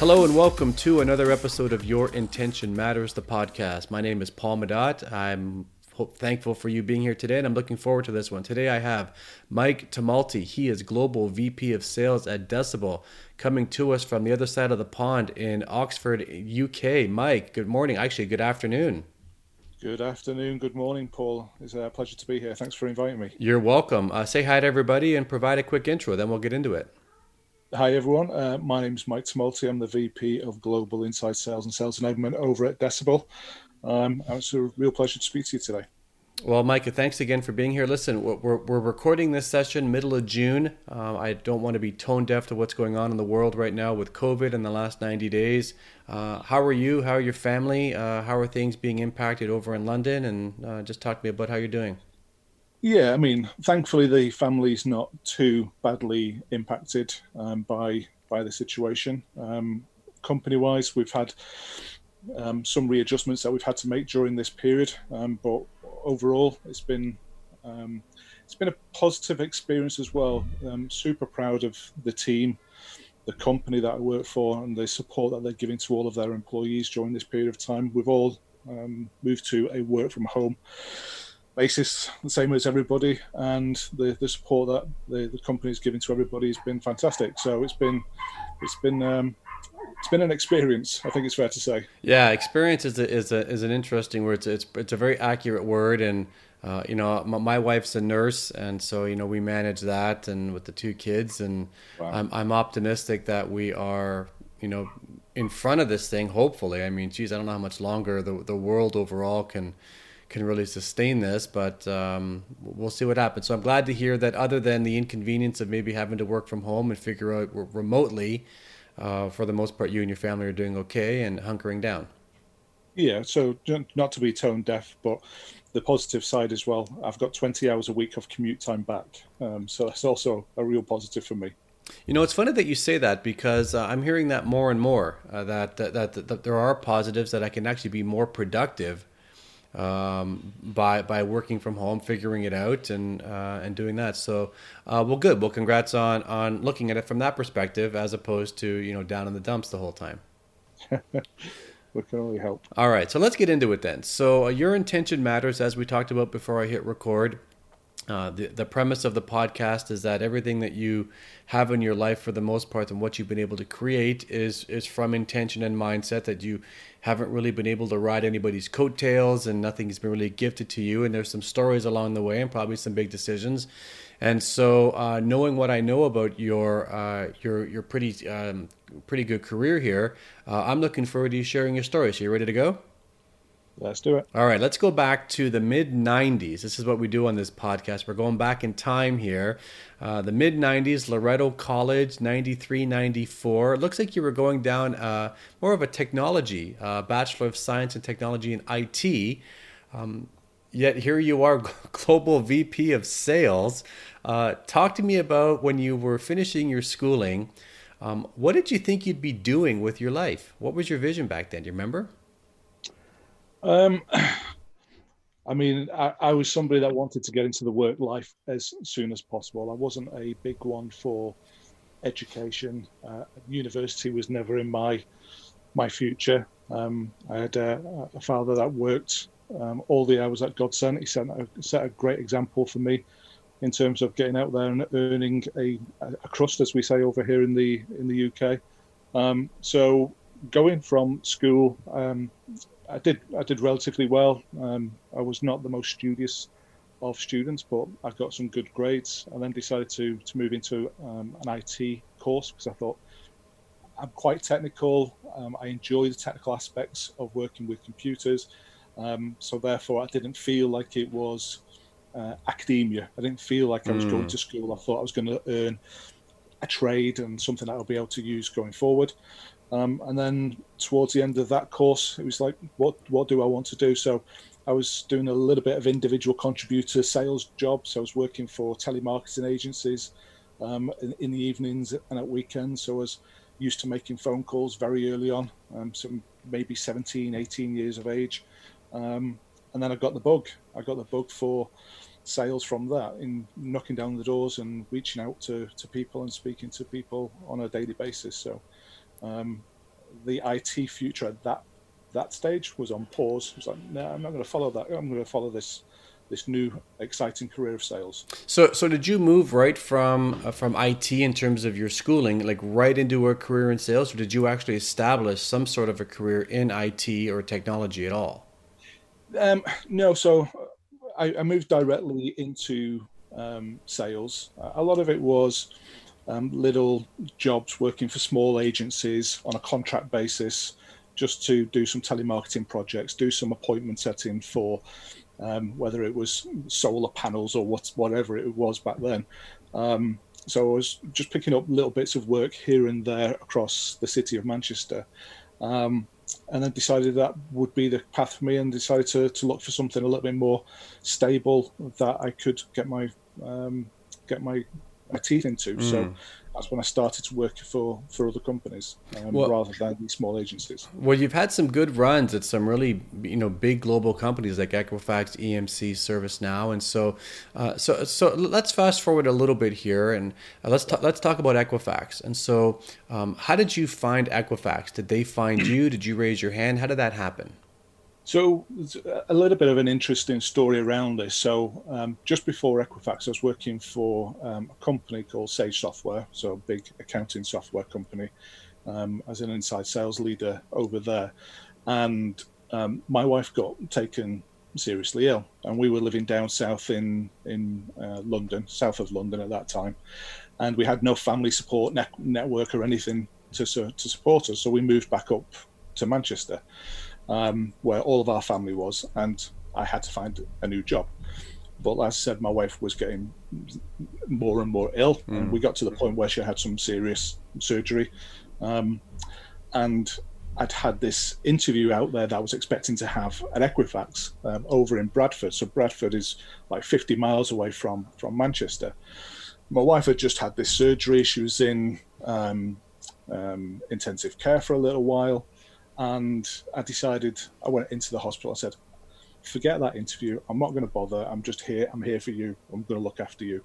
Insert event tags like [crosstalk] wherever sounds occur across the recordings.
Hello and welcome to another episode of Your Intention Matters, the podcast. My name is Paul Madot. I'm thankful for you being here today, and I'm looking forward to this one. Today I have Mike Tumulty. He is Global VP of Sales at Decibel, coming to us from the other side of the pond in Oxford, UK. Mike, good morning. Actually, good afternoon. Good afternoon, good morning, Paul. It's a pleasure to be here. Thanks for inviting me. You're welcome. Uh, say hi to everybody and provide a quick intro, then we'll get into it. Hi, everyone. Uh, my name is Mike Tumulty. I'm the VP of Global Inside Sales and Sales Enablement over at Decibel. Um, it's a real pleasure to speak to you today. Well, Micah, thanks again for being here. Listen, we're, we're recording this session middle of June. Uh, I don't want to be tone deaf to what's going on in the world right now with COVID in the last 90 days. Uh, how are you? How are your family? Uh, how are things being impacted over in London? And uh, just talk to me about how you're doing. Yeah, I mean, thankfully the family's not too badly impacted um, by by the situation. Um, company wise, we've had um, some readjustments that we've had to make during this period, um, but overall, it's been um, it's been a positive experience as well. I'm super proud of the team, the company that I work for, and the support that they're giving to all of their employees during this period of time. We've all um, moved to a work from home basis, the same as everybody, and the, the support that the, the company is giving to everybody has been fantastic. So it's been it's been um, it's been an experience. I think it's fair to say. Yeah, experience is a, is a, is an interesting word. It's it's, it's a very accurate word, and uh, you know, my, my, wife's a nurse, and so you know we manage that, and with the two kids, and wow. I'm I'm optimistic that we are you know in front of this thing. Hopefully, I mean, geez, I don't know how much longer the the world overall can can really sustain this, but um, we'll see what happens. So I'm glad to hear that other than the inconvenience of maybe having to work from home and figure out remotely, uh, for the most part, you and your family are doing okay and hunkering down. Yeah, so not to be tone deaf, but the positive side as well. I've got 20 hours a week of commute time back, um, so that's also a real positive for me. You know, it's funny that you say that because uh, I'm hearing that more and more uh, that, that, that that there are positives that I can actually be more productive um, by by working from home, figuring it out, and uh, and doing that. So, uh, well, good. Well, congrats on on looking at it from that perspective, as opposed to you know down in the dumps the whole time. [laughs] what can only help. All right, so let's get into it then. So, uh, your intention matters, as we talked about before I hit record. Uh, the, the premise of the podcast is that everything that you have in your life for the most part and what you've been able to create is is from intention and mindset that you haven't really been able to ride anybody's coattails and nothing's been really gifted to you. And there's some stories along the way and probably some big decisions. And so uh, knowing what I know about your uh, your your pretty um, pretty good career here uh, I'm looking forward to you sharing your story. So you ready to go Let's do it. All right, let's go back to the mid 90s. This is what we do on this podcast. We're going back in time here. Uh, the mid 90s, Loreto College, 93, 94. It looks like you were going down uh, more of a technology, uh, Bachelor of Science and Technology in IT. Um, yet here you are, [laughs] Global VP of Sales. Uh, talk to me about when you were finishing your schooling. Um, what did you think you'd be doing with your life? What was your vision back then? Do you remember? Um, I mean, I, I, was somebody that wanted to get into the work life as soon as possible. I wasn't a big one for education. Uh, university was never in my my future. Um, I had a, a, father that worked um, all the hours that God sent. He set a, set a great example for me in terms of getting out there and earning a, a crust, as we say over here in the in the UK. Um, so going from school, um, I did I did relatively well. Um, I was not the most studious of students, but I got some good grades, and then decided to to move into um, an IT course because I thought I'm quite technical. Um, I enjoy the technical aspects of working with computers, um, so therefore I didn't feel like it was uh, academia. I didn't feel like I was mm. going to school. I thought I was going to earn a trade and something that I'll be able to use going forward. Um, and then towards the end of that course, it was like, what what do I want to do? So I was doing a little bit of individual contributor sales jobs. So I was working for telemarketing agencies um, in, in, the evenings and at weekends. So I was used to making phone calls very early on, um, so maybe 17, 18 years of age. Um, and then I got the bug. I got the bug for sales from that in knocking down the doors and reaching out to, to people and speaking to people on a daily basis. So um, the IT future at that that stage was on pause. It was like, no, I'm not going to follow that. I'm going to follow this this new exciting career of sales. So, so did you move right from uh, from IT in terms of your schooling, like right into a career in sales, or did you actually establish some sort of a career in IT or technology at all? Um, no, so I, I, moved directly into um, sales. A lot of it was um, little jobs working for small agencies on a contract basis, just to do some telemarketing projects, do some appointment setting for um, whether it was solar panels or what, whatever it was back then. Um, so I was just picking up little bits of work here and there across the city of Manchester. Um, and then decided that would be the path for me and decided to, to look for something a little bit more stable that I could get my um, get my, my teeth into. Mm. So that's when I started to work for for other companies um, well, rather than these small agencies. Well, you've had some good runs at some really you know big global companies like Equifax, EMC, ServiceNow, and so uh, so so let's fast forward a little bit here and uh, let's ta- let's talk about Equifax. And so, um, how did you find Equifax? Did they find you? Did you raise your hand? How did that happen? So, a little bit of an interesting story around this. So, um, just before Equifax, I was working for um, a company called Sage Software, so a big accounting software company, um, as an inside sales leader over there. And um, my wife got taken seriously ill, and we were living down south in in uh, London, south of London at that time, and we had no family support ne- network or anything to to support us. So we moved back up to Manchester um, where all of our family was, and I had to find a new job. But as I said, my wife was getting more and more ill, mm. and we got to the point where she had some serious surgery. Um, and I'd had this interview out there that I was expecting to have at Equifax um, over in Bradford. So Bradford is like 50 miles away from from Manchester. My wife had just had this surgery. She was in um, um, intensive care for a little while, and I decided I went into the hospital. I said, "Forget that interview. I'm not going to bother. I'm just here. I'm here for you. I'm going to look after you."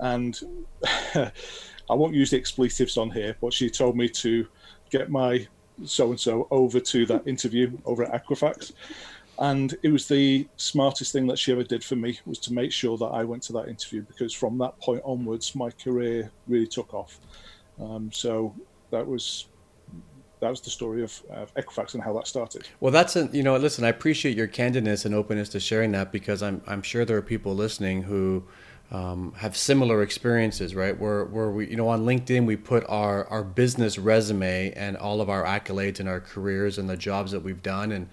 And [laughs] I won't use the expletives on here, but she told me to get my so and so over to that interview over at Equifax. And it was the smartest thing that she ever did for me was to make sure that I went to that interview because from that point onwards, my career really took off. Um, so that was that was the story of, of Equifax and how that started. Well, that's a, you know, listen, I appreciate your candidness and openness to sharing that because I'm I'm sure there are people listening who um, have similar experiences, right? Where where we you know on LinkedIn we put our our business resume and all of our accolades and our careers and the jobs that we've done and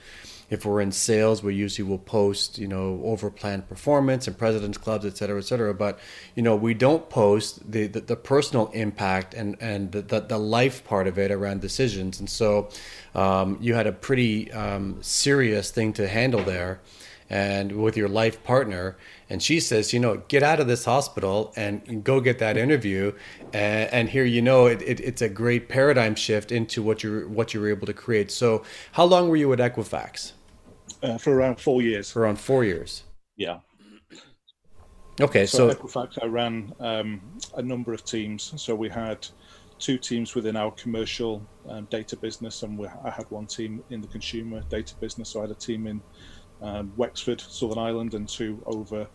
if we're in sales, we usually will post, you know, over planned performance and president's clubs, et cetera, et cetera. But, you know, we don't post the, the, the personal impact and, and the, the, the, life part of it around decisions. And so um, you had a pretty um, serious thing to handle there and with your life partner and she says you know get out of this hospital and go get that interview. And, and here you know it, it, it's a great paradigm shift into what you're what you were able to create. So how long were you at equifax? Uh, for around four years. For around four years. Yeah. Okay so, so equifax i ran um, a number of teams. So we had two teams within our commercial um, data business and we, i had one team in the consumer data business. So i had a team in um, Wexford, Southern Ireland, and two over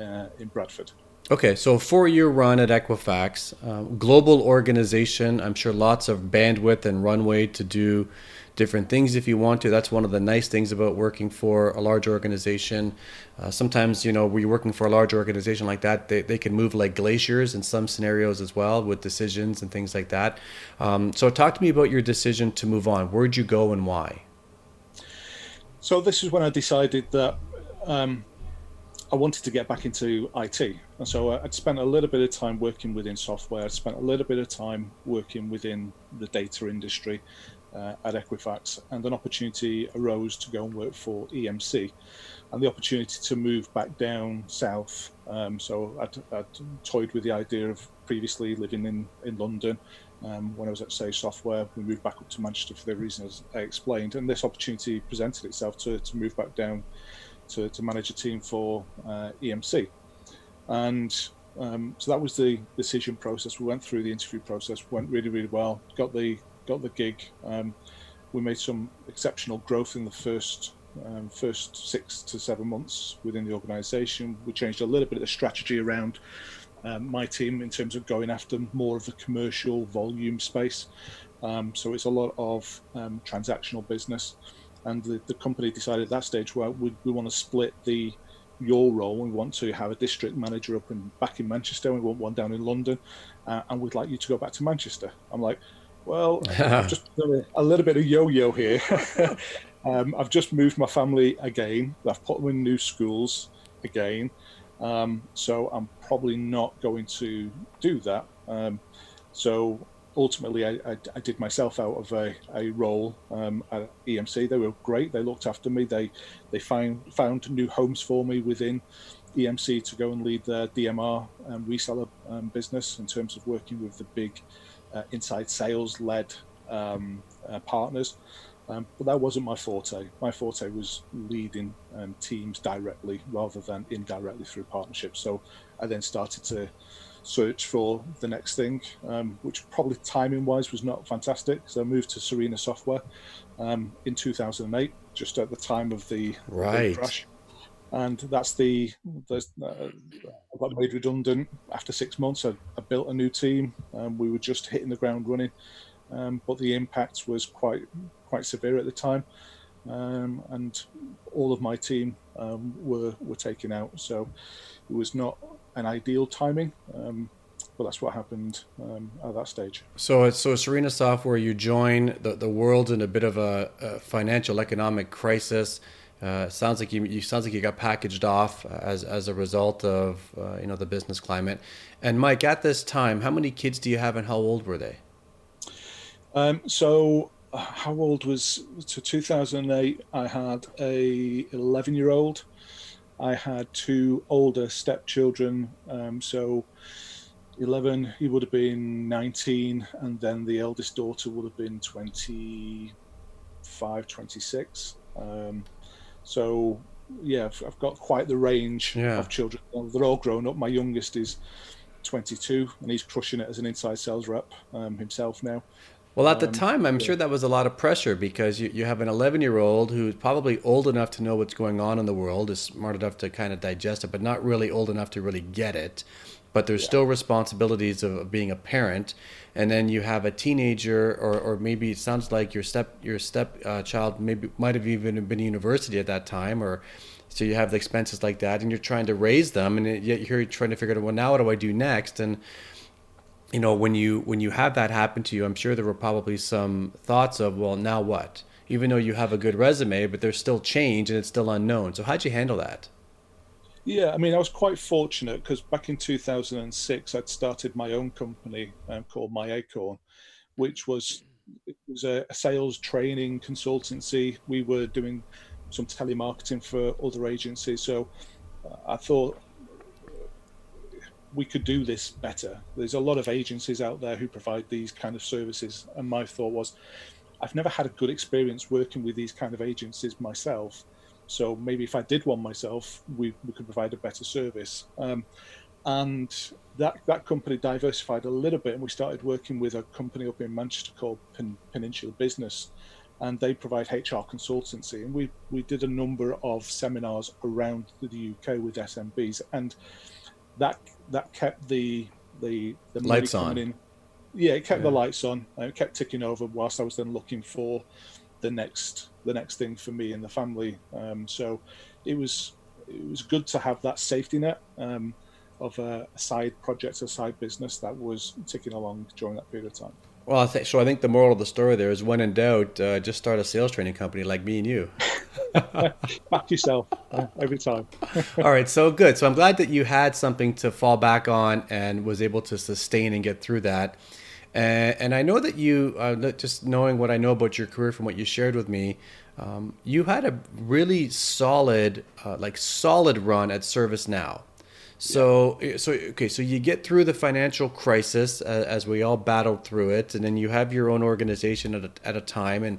uh, in Bradford. Okay, so four year run at Equifax, uh, global organization. I'm sure lots of bandwidth and runway to do different things if you want to. That's one of the nice things about working for a large organization. Uh, sometimes, you know, when you're working for a large organization like that, they, they can move like glaciers in some scenarios as well with decisions and things like that. Um, so, talk to me about your decision to move on. Where'd you go and why? So this is when I decided that um, I wanted to get back into IT, and so I'd spent a little bit of time working within software. I'd spent a little bit of time working within the data industry uh, at Equifax, and an opportunity arose to go and work for EMC, and the opportunity to move back down south. Um, so I'd, I'd, toyed with the idea of previously living in in London. Um, when I was at Sage Software, we moved back up to Manchester for the reasons I explained, and this opportunity presented itself to, to move back down to, to manage a team for uh, EMC. And um, so that was the decision process. We went through the interview process, went really, really well. Got the got the gig. Um, we made some exceptional growth in the first um, first six to seven months within the organisation. We changed a little bit of the strategy around um, my team in terms of going after more of the commercial volume space. Um, so it's a lot of um, transactional business, and the, the company decided at that stage, well, we, we want to split the your role. We want to have a district manager up and back in Manchester. We want one down in London, uh, and we'd like you to go back to Manchester. I'm like, well, [laughs] I've just a little bit of yo-yo here. [laughs] um, I've just moved my family again. I've put them in new schools again. Um, so I'm probably not going to do that. Um, so ultimately, I, I, I, did myself out of a, a role um, at EMC. They were great. They looked after me. They they found found new homes for me within EMC to go and lead their DMR um, reseller business in terms of working with the big uh, inside sales led um, uh, partners. Um, but that wasn't my forte. My forte was leading um, teams directly rather than indirectly through partnerships. So I then started to search for the next thing, um, which probably timing wise was not fantastic. So I moved to Serena Software um, in 2008, just at the time of the, right. crash. And that's the, the uh, I got made redundant after six months. I, I built a new team. we were just hitting the ground running, um, but the impact was quite quite severe at the time, um, and all of my team um, were were taken out. So it was not an ideal timing, um, but that's what happened um, at that stage. So, so Serena Software, you join the the world in a bit of a, a financial economic crisis. Uh, sounds like you, you sounds like you got packaged off as as a result of uh, you know the business climate. And Mike, at this time, how many kids do you have, and how old were they? Um, so how old was to 2008 i had a 11 year old i had two older stepchildren um, so 11 he would have been 19 and then the eldest daughter would have been 25 26 um, so yeah I've, I've, got quite the range yeah. of children. They're all grown up. My youngest is 22 and he's crushing it as an inside sales rep um, himself now well, at the um, time, I'm sure that was a lot of pressure because you, you have an 11 year old who's probably old enough to know what's going on in the world, is smart enough to kind of digest it, but not really old enough to really get it. But there's yeah. still responsibilities of, being a parent, and then you have a teenager, or, or maybe it sounds like your step your step uh, child maybe might have even been in university at that time, or so you have the expenses like that, and you're trying to raise them, and yet you're trying to figure out well now what do I do next, and you know when you when you have that happen to you i'm sure there were probably some thoughts of well now what? Even though you have a good resume but there's still change and it's still unknown. So how'd you handle that? Yeah i mean i was quite fortunate because back in 2006 i'd started my own company um, called my acorn which was it was a, a sales training consultancy. We were doing some telemarketing for other agencies. So uh, i thought we could do this better. There's a lot of agencies out there who provide these kind of services, and my thought was, I've never had a good experience working with these kind of agencies myself. So maybe if I did one myself, we, we could provide a better service. Um, and that that company diversified a little bit, and we started working with a company up in Manchester called Pen, Peninsula Business, and they provide HR consultancy. And we we did a number of seminars around the UK with SMBs, and that that kept the the the lights on. In. Yeah, it kept yeah. the lights on. It kept ticking over whilst I was then looking for the next the next thing for me and the family. Um, so it was it was good to have that safety net um, of a, side project, a side business that was ticking along during that period of time. Well, I think so. I think the moral of the story there is, when in doubt, uh, just start a sales training company like me and you. [laughs] back yourself uh, every time. [laughs] All right, so good. So I'm glad that you had something to fall back on and was able to sustain and get through that. And, and I know that you, uh, just knowing what I know about your career from what you shared with me, um, you had a really solid, uh, like solid run at ServiceNow. So, yeah. so okay, so you get through the financial crisis uh, as we all battled through it, and then you have your own organization at a, at a time, and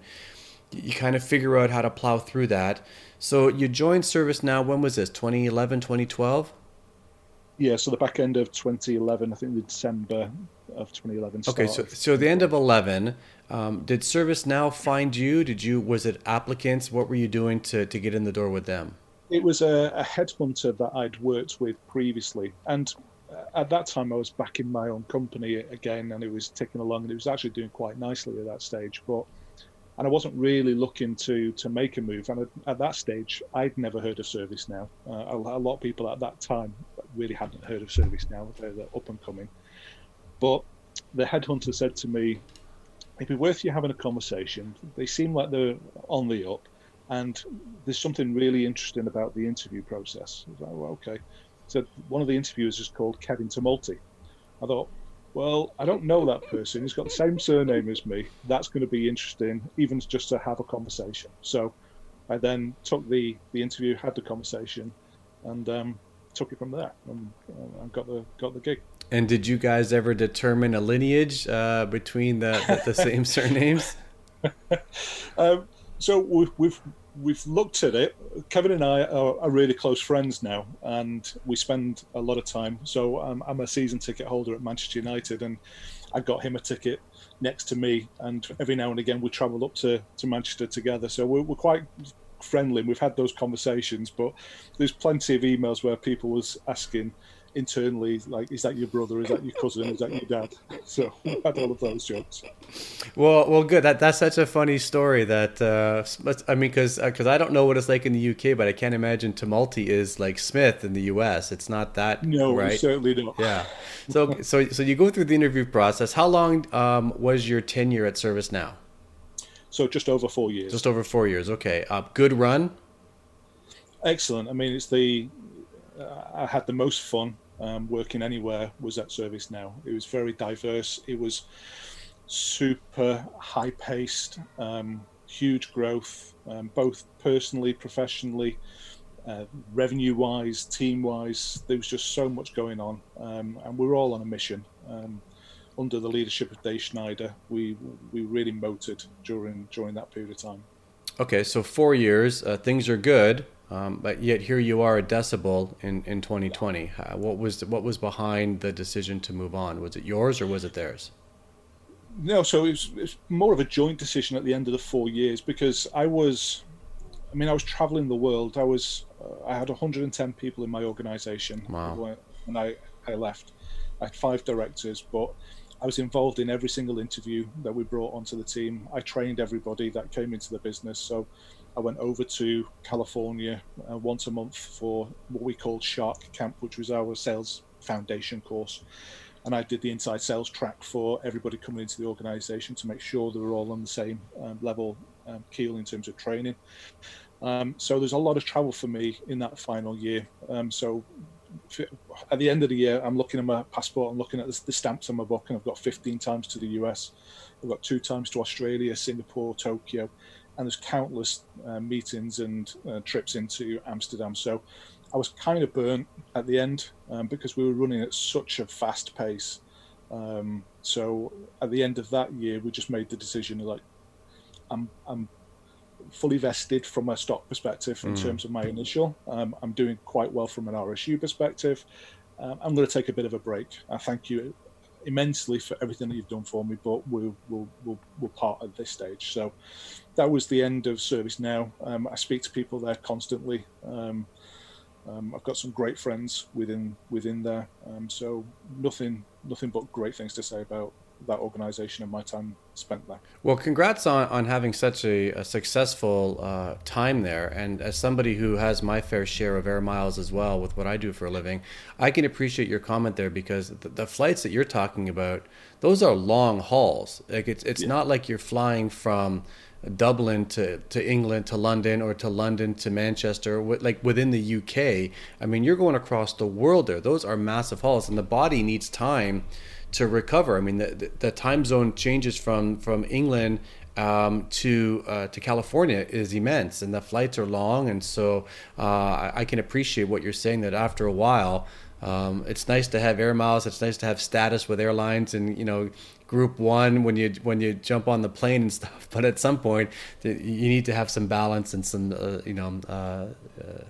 you kind of figure out how to plow through that. So you joined ServiceNow. When was this? 2011, 2012? Yeah, so the back end of 2011, I think the December of 2011. Started. Okay, so so the end of 11. Um, did ServiceNow find you? Did you was it applicants? What were you doing to to get in the door with them? It was a, a headhunter that I'd worked with previously, and uh, at that time I was back in my own company again, and it was ticking along, and it was actually doing quite nicely at that stage. But and I wasn't really looking to to make a move. And at, that stage, I'd never heard of ServiceNow. Uh, a, a, lot of people at that time really hadn't heard of ServiceNow. They're, they're up and coming. But the headhunter said to me, "It'd be worth you having a conversation. They seem like they're on the up, and there's something really interesting about the interview process." I was like, well, okay. So one of the interviewers is called Kevin Tumulty. I thought, well, I don't know that person. He's got the same surname as me. That's going to be interesting, even just to have a conversation. So I then took the, the interview, had the conversation, and um, took it from there, and, uh, and got the got the gig. And did you guys ever determine a lineage uh, between the, the, the same [laughs] surnames? um, so we've, we've we've looked at it. Kevin and I are, are, really close friends now, and we spend a lot of time. So um, I'm a season ticket holder at Manchester United, and I got him a ticket next to me. And every now and again, we travel up to, to Manchester together. So we're, we're quite friendly. We've had those conversations, but there's plenty of emails where people was asking internally, like, is that your brother? Is that your cousin? Is that your dad? So [laughs] we had all of those jokes. Well, well, good. That that's such a funny story. That uh, I mean, because because uh, I don't know what it's like in the UK, but I can't imagine Tumulty is like Smith in the US. It's not that. No, right? certainly not. Yeah. So so so you go through the interview process. How long um, was your tenure at ServiceNow? So just over four years. Just over four years. Okay. Uh, good run. Excellent. I mean, it's the uh, I had the most fun um, working anywhere was at ServiceNow. It was very diverse. It was super high paced, um, huge growth, um, both personally, professionally, uh, revenue wise, team wise. There was just so much going on, um, and we were all on a mission. Um, under the leadership of Dave Schneider, we we really motored during during that period of time. Okay, so four years, uh, things are good. Um, but yet here you are at Decibel in, in 2020. Uh, what was what was behind the decision to move on? Was it yours or was it theirs? No, so it was, it more of a joint decision at the end of the four years because I was, I mean, I was traveling the world. I was, uh, I had 110 people in my organization wow. when I, I left. I had five directors, but I was involved in every single interview that we brought onto the team. I trained everybody that came into the business. So I went over to California uh, once a month for what we called Shark Camp, which was our sales foundation course. And I did the inside sales track for everybody coming into the organization to make sure they were all on the same um, level um, keel in terms of training. Um, so there's a lot of travel for me in that final year. Um, so at the end of the year, I'm looking at my passport, I'm looking at the, the stamps on my book, and I've got 15 times to the US. I've got two times to Australia, Singapore, Tokyo and there's countless uh, meetings and uh, trips into Amsterdam. So I was kind of burnt at the end um, because we were running at such a fast pace. Um, so at the end of that year, we just made the decision like, I'm, I'm fully vested from a stock perspective in mm. terms of my initial. Um, I'm doing quite well from an RSU perspective. Um, I'm going to take a bit of a break. I thank you immensely for everything that you've done for me, but we'll, we'll, we'll, we'll part at this stage. So that was the end of ServiceNow. Um, I speak to people there constantly. Um, um, I've got some great friends within within there. Um, so nothing nothing but great things to say about that organization and my time spent there. Well, congrats on, on having such a, a successful uh, time there. And as somebody who has my fair share of air miles as well with what I do for a living, I can appreciate your comment there because the, the flights that you're talking about, those are long hauls. Like it's it's yeah. not like you're flying from Dublin to, to England to London or to London to Manchester, like within the UK. I mean, you're going across the world there. Those are massive hauls, and the body needs time to recover. I mean, the, the time zone changes from from England um, to uh, to California is immense, and the flights are long, and so uh, I, can appreciate what you're saying that after a while. um, it's nice to have air miles. It's nice to have status with airlines, and you know, Group One when you when you jump on the plane and [laughs] stuff. But at some point, you need to have some balance and some uh, you know uh, uh,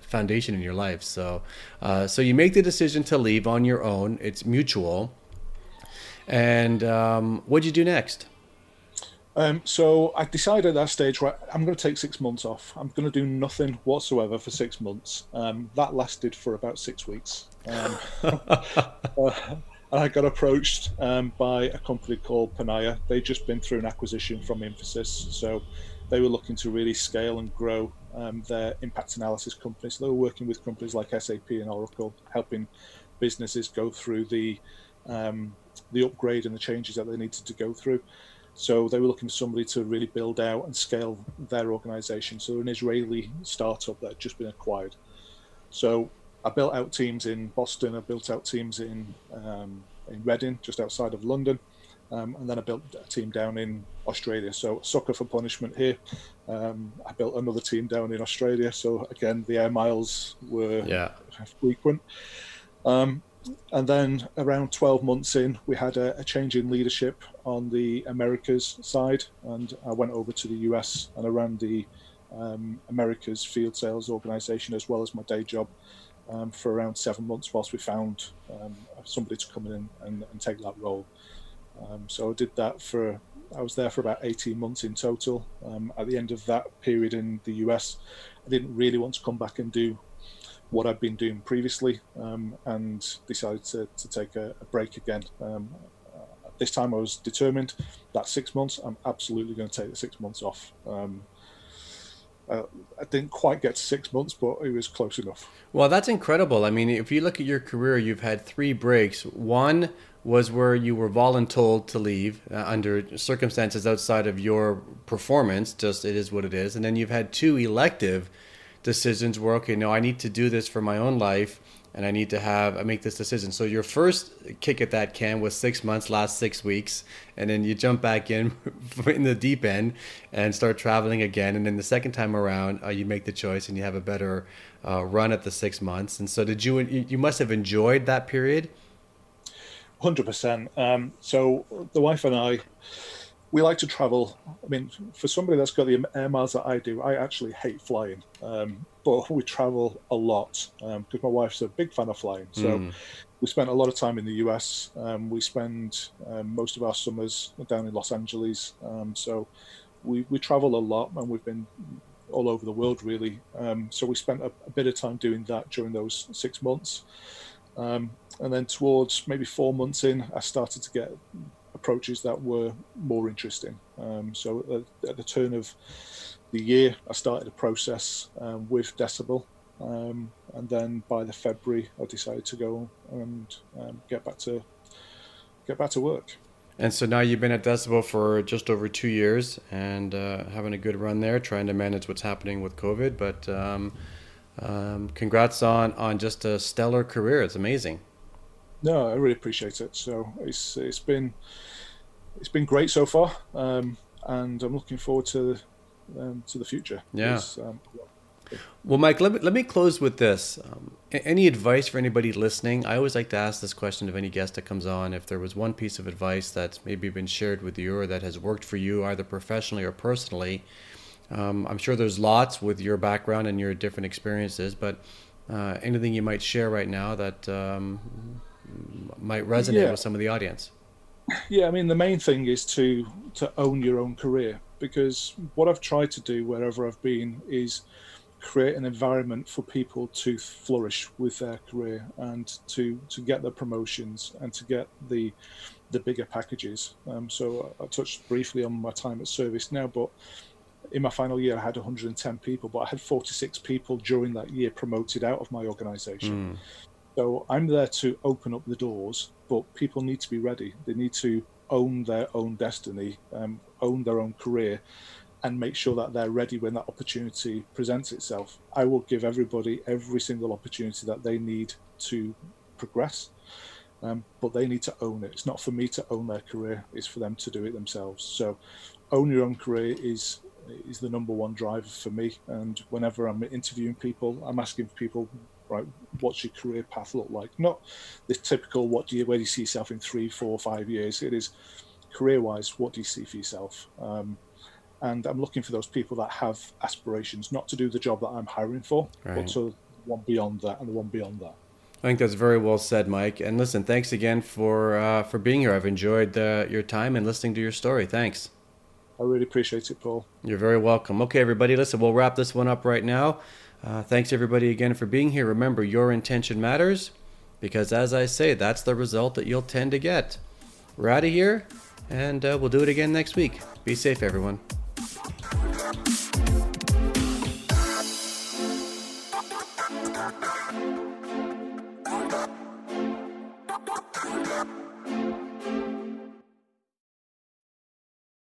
foundation in your life. So, uh, so you make the decision to leave on your own. It's mutual. And um, what'd you do next? Um, so I decided at that stage, right, I'm going to take six months off. I'm going to do nothing whatsoever for six months. Um, that lasted for about six weeks. Um, [laughs] uh, I got approached um, by a company called Panaya. They'd just been through an acquisition from Infosys, so they were looking to really scale and grow um, their impact analysis company. So they were working with companies like SAP and Oracle, helping businesses go through the um, the upgrade and the changes that they needed to go through. So they were looking for somebody to really build out and scale their organization. So an Israeli startup that had just been acquired. So I built out teams in Boston. I built out teams in um, in Reading, just outside of London, um, and then I built a team down in Australia. So soccer for punishment here. Um, I built another team down in Australia. So again, the air miles were yeah. frequent. Um, and then around 12 months in, we had a, a, change in leadership on the Americas side, and I went over to the US and I ran the um, Americas field sales organization as well as my day job um, for around seven months whilst we found um, somebody to come in and, and take that role. Um, so I did that for, I was there for about 18 months in total. Um, at the end of that period in the US, I didn't really want to come back and do what I'd been doing previously um, and decided to, to take a, a break again. Um, this time I was determined that six months, I'm absolutely going to take the six months off. Um, uh, I didn't quite get to six months, but it was close enough. Well, that's incredible. I mean, if you look at your career, you've had three breaks. One was where you were voluntold to leave uh, under circumstances outside of your performance. Just it is what it is. And then you've had two elective decisions were okay, no, I need to do this for my own life, and I need to have I make this decision. So your first kick at that can was six months, last six weeks, and then you jump back in [laughs] in the deep end and start traveling again. And then the second time around, uh, you make the choice and you have a better uh, run at the six months. And so did you? You must have enjoyed that period. Hundred um, percent. So the wife and I we like to travel. I mean, for somebody that's got the air miles that I do, I actually hate flying. Um, but we travel a lot because um, my wife's a big fan of flying. So mm. we spent a lot of time in the US. Um, we spend um, most of our summers down in Los Angeles. Um, so we, we travel a lot and we've been all over the world really. Um, so we spent a, a, bit of time doing that during those six months. and then towards maybe four months in, I started to get approaches that were more interesting. Um, so at, at, the turn of the year, I started a process um, with Decibel, um, and then by the February, I decided to go and um, get back to get back to work. And so now you've been at Decibel for just over two years and uh, having a good run there, trying to manage what's happening with COVID. But um, um, congrats on on just a stellar career. It's amazing. No, I really appreciate it. So it's it's been it's been great so far, um, and I'm looking forward to um, to the future. Yeah. Um, well, Mike, let me, let me close with this. Um, any advice for anybody listening? I always like to ask this question of any guest that comes on. If there was one piece of advice that's maybe been shared with you or that has worked for you, either professionally or personally, um, I'm sure there's lots with your background and your different experiences, but uh, anything you might share right now that um, might resonate yeah. with some of the audience? Yeah, I mean the main thing is to to own your own career because what I've tried to do wherever I've been is create an environment for people to flourish with their career and to to get the promotions and to get the the bigger packages. Um, so I touched briefly on my time at ServiceNow, but in my final year I had 110 people, but I had 46 people during that year promoted out of my organization. Mm. So I'm there to open up the doors, but people need to be ready. They need to own their own destiny, um, own their own career, and make sure that they're ready when that opportunity presents itself. I will give everybody every single opportunity that they need to progress, um, but they need to own it. It's not for me to own their career; it's for them to do it themselves. So, own your own career is is the number one driver for me. And whenever I'm interviewing people, I'm asking people right? What's your career path look like? Not the typical what do you where do you see yourself in three, four, five years. It is career wise, what do you see for yourself? Um, and I'm looking for those people that have aspirations, not to do the job that I'm hiring for, right. but to one beyond that and the one beyond that. I think that's very well said, Mike. And listen, thanks again for uh, for being here. I've enjoyed uh, your time and listening to your story. Thanks. I really appreciate it, Paul. You're very welcome. Okay, everybody, listen, we'll wrap this one up right now. Uh, thanks, everybody, again for being here. Remember, your intention matters because, as I say, that's the result that you'll tend to get. We're out of here, and uh, we'll do it again next week. Be safe, everyone.